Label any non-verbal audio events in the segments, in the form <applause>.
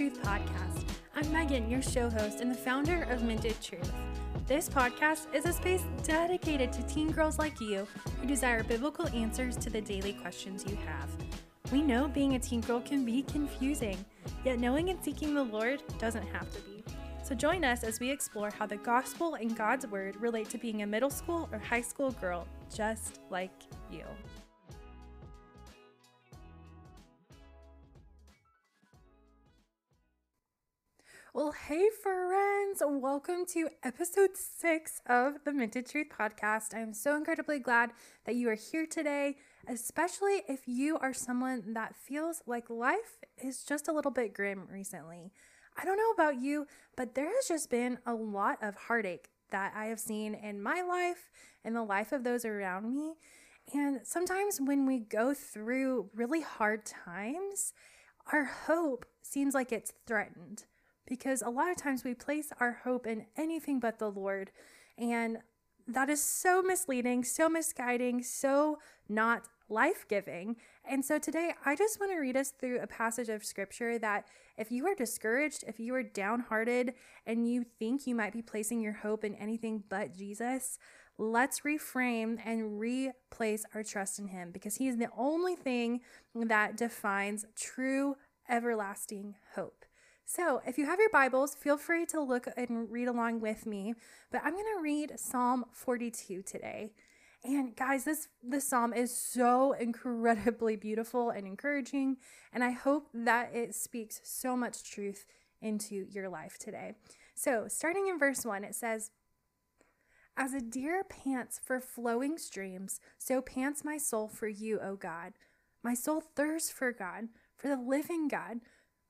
Truth podcast. I'm Megan, your show host and the founder of Minted Truth. This podcast is a space dedicated to teen girls like you who desire biblical answers to the daily questions you have. We know being a teen girl can be confusing, yet knowing and seeking the Lord doesn't have to be. So join us as we explore how the gospel and God's word relate to being a middle school or high school girl just like you. Well, hey, friends, welcome to episode six of the Minted Truth podcast. I'm so incredibly glad that you are here today, especially if you are someone that feels like life is just a little bit grim recently. I don't know about you, but there has just been a lot of heartache that I have seen in my life and the life of those around me. And sometimes when we go through really hard times, our hope seems like it's threatened because a lot of times we place our hope in anything but the Lord. And that is so misleading, so misguiding, so not life giving. And so today, I just want to read us through a passage of scripture that if you are discouraged, if you are downhearted, and you think you might be placing your hope in anything but Jesus, let's reframe and replace our trust in Him because He is the only thing that defines true everlasting hope. So, if you have your Bibles, feel free to look and read along with me. But I'm going to read Psalm 42 today. And guys, this this psalm is so <laughs> incredibly beautiful and encouraging, and I hope that it speaks so much truth into your life today. So, starting in verse 1, it says, As a deer pants for flowing streams, so pants my soul for you, O God. My soul thirsts for God, for the living God.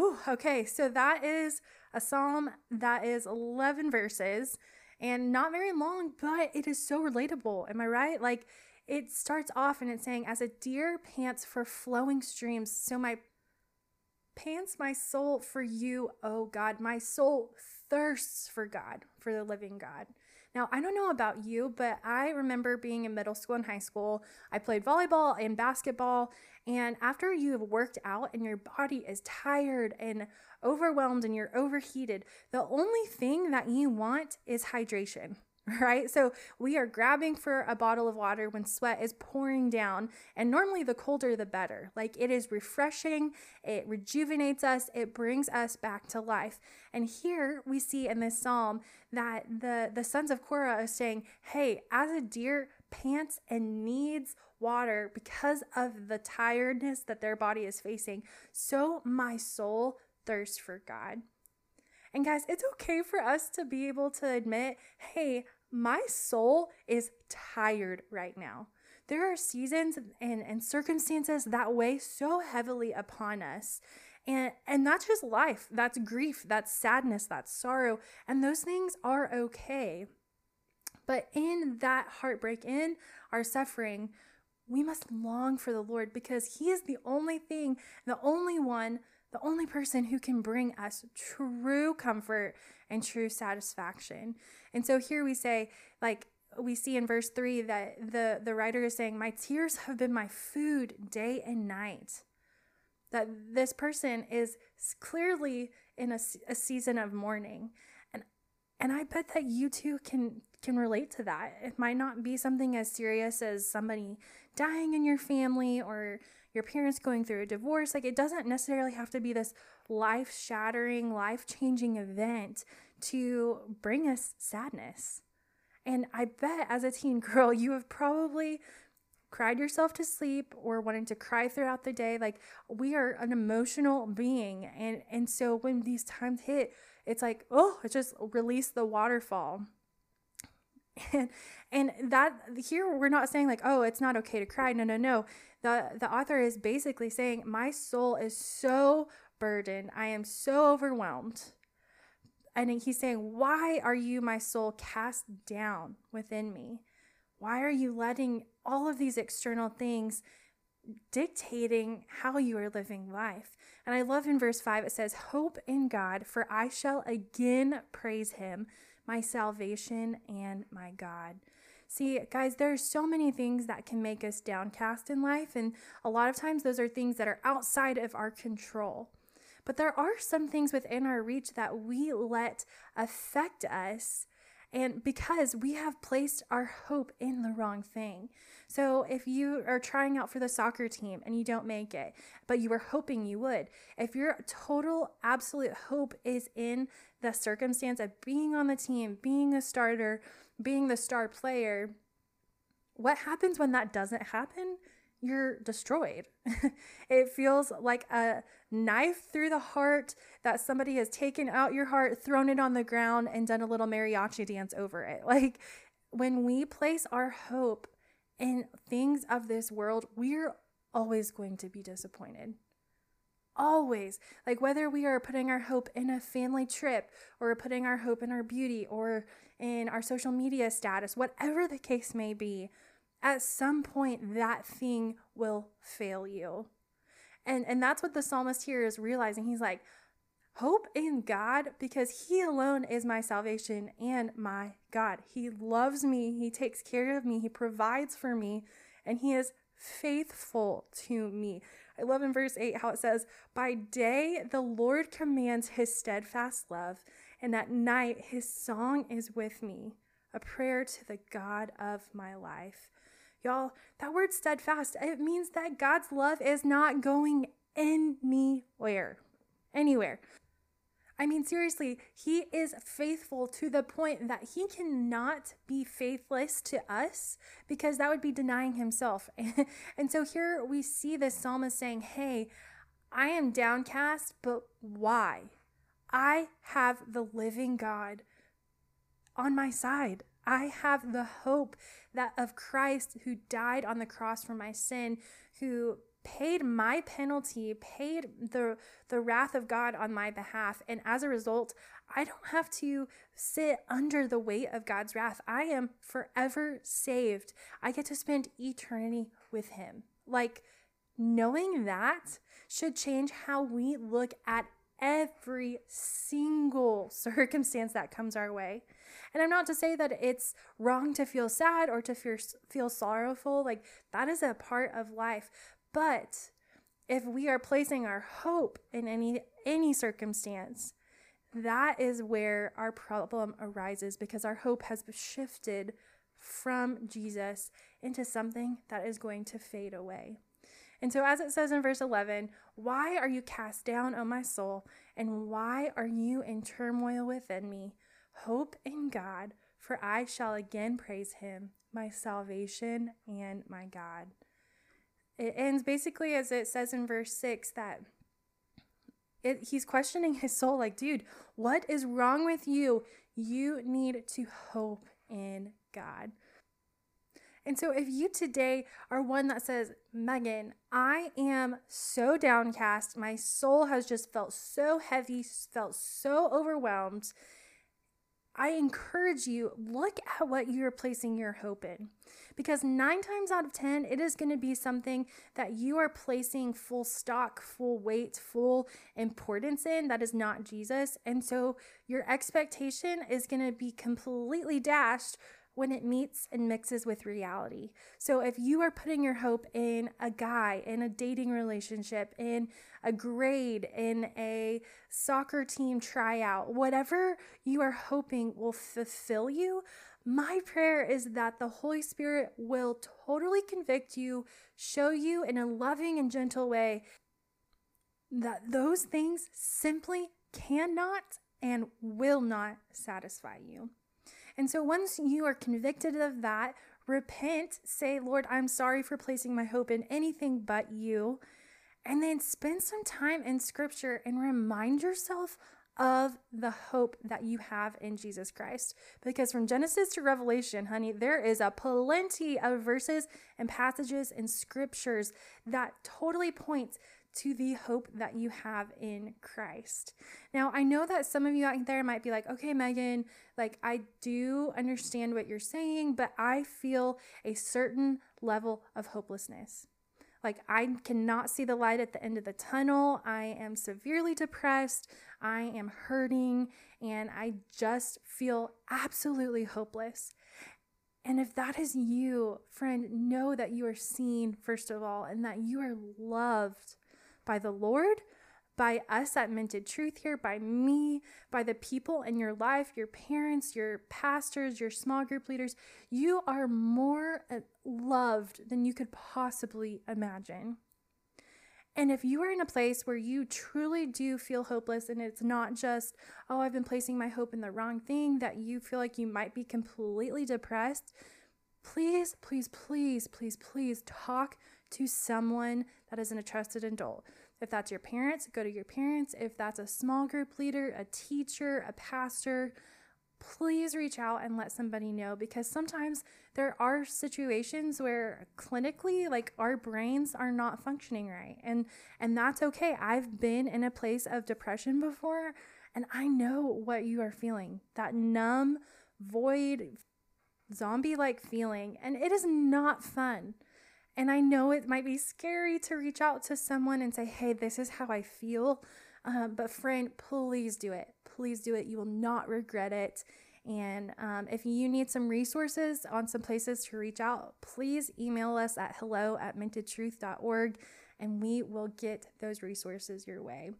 Ooh, okay, so that is a psalm that is 11 verses and not very long, but it is so relatable. Am I right? Like it starts off and it's saying, As a deer pants for flowing streams, so my pants my soul for you, oh God. My soul thirsts for God, for the living God. Now, I don't know about you, but I remember being in middle school and high school. I played volleyball and basketball. And after you have worked out and your body is tired and overwhelmed and you're overheated, the only thing that you want is hydration <laughs> right? So we are grabbing for a bottle of water when sweat is pouring down. And normally, the colder, the better. Like it is refreshing, it rejuvenates us, it brings us back to life. And here we see in this psalm that the, the sons of Korah are saying, Hey, as a deer pants and needs water because of the tiredness that their body is facing, so my soul thirsts for God. And guys, it's okay for us to be able to admit, hey, my soul is tired right now. There are seasons and, and circumstances that weigh so heavily upon us. And, and that's just life. That's grief. That's sadness. That's sorrow. And those things are okay. But in that heartbreak, in our suffering, we must long for the Lord because He is the only thing, the only one the only person who can bring us true comfort and true satisfaction. And so here we say, like, we see in verse 3 that the, the writer is saying, My tears have been my food day and night. That this person is clearly in a, a season of mourning. And, and I bet that you too can, can relate to that. It might not be something as serious as somebody dying in your family or your parents going through a divorce. Like, it doesn't necessarily have to be this life shattering, life changing event to bring us sadness. And I bet as a teen <laughs> girl, you have probably cried yourself to sleep or wanting to cry throughout the day. Like we are an emotional being. And and so when these times hit, it's like, oh, it just release the waterfall. And and that here we're not saying like, oh, it's not okay to cry. No, no, no. The the author is basically saying, My soul is so burdened. I am so overwhelmed and he's saying, Why are you, my soul, cast down within me? Why are you letting all of these external things dictating how you are living life? And I love in verse 5, it says, Hope in God, for I shall again praise him, my salvation and my God. See, guys, there are so many things that can make us downcast in life, and a lot of times those are things that are outside of our control. But there are some things within our reach that we let affect us. And because we have placed our hope in the wrong thing. So if you are trying out for the soccer team and you don't make it, but you were hoping you would, if your total absolute hope is in the circumstance of being on the team, being a starter, being the star player, what happens when that doesn't happen? You're destroyed. <laughs> it feels like a knife through the heart that somebody has taken out your heart, thrown it on the ground, and done a little mariachi dance over it. <laughs> Like when we place our hope in things of this world, we're always going to be disappointed. Always. Like whether we are putting our hope in a family trip or putting our hope in our beauty or in our social media status, whatever the case may be, at some point that thing will fail you. And and that's what the psalmist here is realizing. He's like, hope in God because he alone is my salvation and my God. He loves me, he takes care of me, he provides for me, and he is faithful to me. I love in verse 8 how it says, By day the Lord commands his steadfast love, and at night his song is with me, a prayer to the God of my life. Y'all, that word steadfast, it means that God's love is not going anywhere. Anywhere. I mean, seriously, he is faithful to the point that he cannot be faithless to us because that would be denying himself. <laughs> and so here we see this psalmist saying, Hey, I am downcast, but why? I have the living God on my side. I have the hope that of Christ who died on the cross for my sin, who paid my penalty, paid the the wrath of God on my behalf, and as a result, I don't have to sit under the weight of God's wrath. I am forever saved. I get to spend eternity with him. Like knowing that should change how we look at every single <laughs> circumstance that comes our way. And I'm not to say that it's wrong to feel sad or to feel, feel sorrowful. Like that is a part of life. But if we are placing our hope in any any circumstance, that is where our problem arises because our hope has shifted from Jesus into something that is going to fade away. And so, as it says in verse 11, why are you cast down, O my soul? And why are you in turmoil within me? Hope in God, for I shall again praise him, my salvation and my God. It ends basically as it says in verse 6 that it, he's questioning his soul, like, dude, what is wrong with you? You need to hope in God. And so, if you today are one that says, Megan, I am so downcast, my soul has just felt so heavy, felt so overwhelmed, I encourage you look at what you're placing your hope in. Because nine times out of 10, it is going to be something that you are placing full stock, full weight, full importance in that is not Jesus. And so your expectation is going to be completely dashed when it meets and mixes with reality. So if you are putting your hope in a guy, in a dating relationship, in a grade, in a soccer team tryout, whatever you are hoping will fulfill you, my prayer is that the Holy Spirit will totally convict you, show you in a loving and gentle way that those things simply cannot and will not satisfy you. And so once you are convicted of that, repent, say, Lord, I'm sorry for placing my hope in anything but you. And then spend some time in scripture and remind yourself of the hope that you have in Jesus Christ. Because from Genesis to Revelation, honey, there is a plenty of verses and passages and scriptures that totally point to the hope that you have in Christ. Now, I know that some of you out there might be like, okay, Megan, like I do understand what you're saying, but I feel a certain level of hopelessness. Like, I cannot see the light at the end of the tunnel. I am severely depressed. I am hurting, and I just feel absolutely hopeless. And if that is you, friend, know that you are seen, first of all, and that you are loved by the Lord, by us at Minted Truth here, by me, by the people in your life, your parents, your pastors, your small group leaders. You are more uh, loved than you could possibly imagine. And if you are in a place where you truly do feel hopeless and it's not just, oh, I've been placing my hope in the wrong thing, that you feel like you might be completely depressed, please, please, please, please, please talk to someone that isn't a trusted adult. If that's your parents, go to your parents. If that's a small group leader, a teacher, a pastor, please reach out and let somebody know because sometimes there are situations where clinically like our brains are not functioning right. And and that's okay. I've been in a place of depression before and i know what you are feeling that numb void zombie like feeling and it is not fun and I know it might be scary to reach out to someone and say, hey, this is how I feel. Um, but, friend, please do it. Please do it. You will not regret it. And um, if you need some resources on some places to reach out, please email us at hello at mintedtruth.org and we will get those resources your way.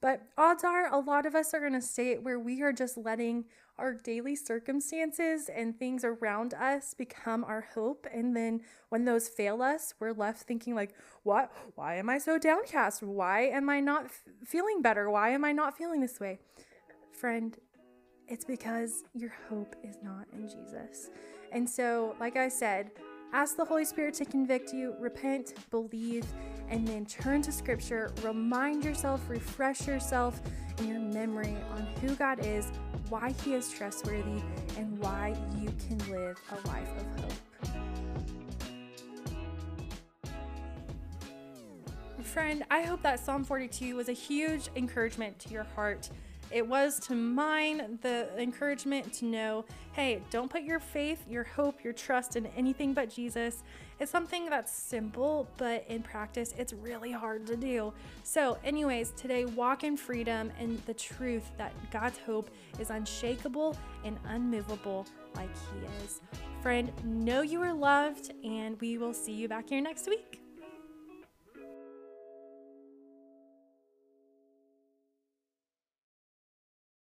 But odds are a lot of us are in a state where we are just letting our daily circumstances and things around us become our hope. And then when those fail us, we're left thinking, like, what? Why am I so downcast? Why am I not f- feeling better? Why am I not feeling this way? Friend, it's because your hope is not in Jesus. And so, like I said, ask the Holy Spirit to convict you, repent, believe, and then turn to Scripture, remind yourself, refresh yourself in your memory on who God is, why He is trustworthy, and why you can live a life of hope. Friend, I hope that Psalm 42 was a huge encouragement to your heart it was to mine the encouragement to know hey, don't put your faith, your hope, your trust in anything but Jesus. It's something that's simple, but in practice, it's really hard to do. So, anyways, today, walk in freedom and the truth that God's hope is unshakable and unmovable like He is. Friend, know you are loved, and we will see you back here next week.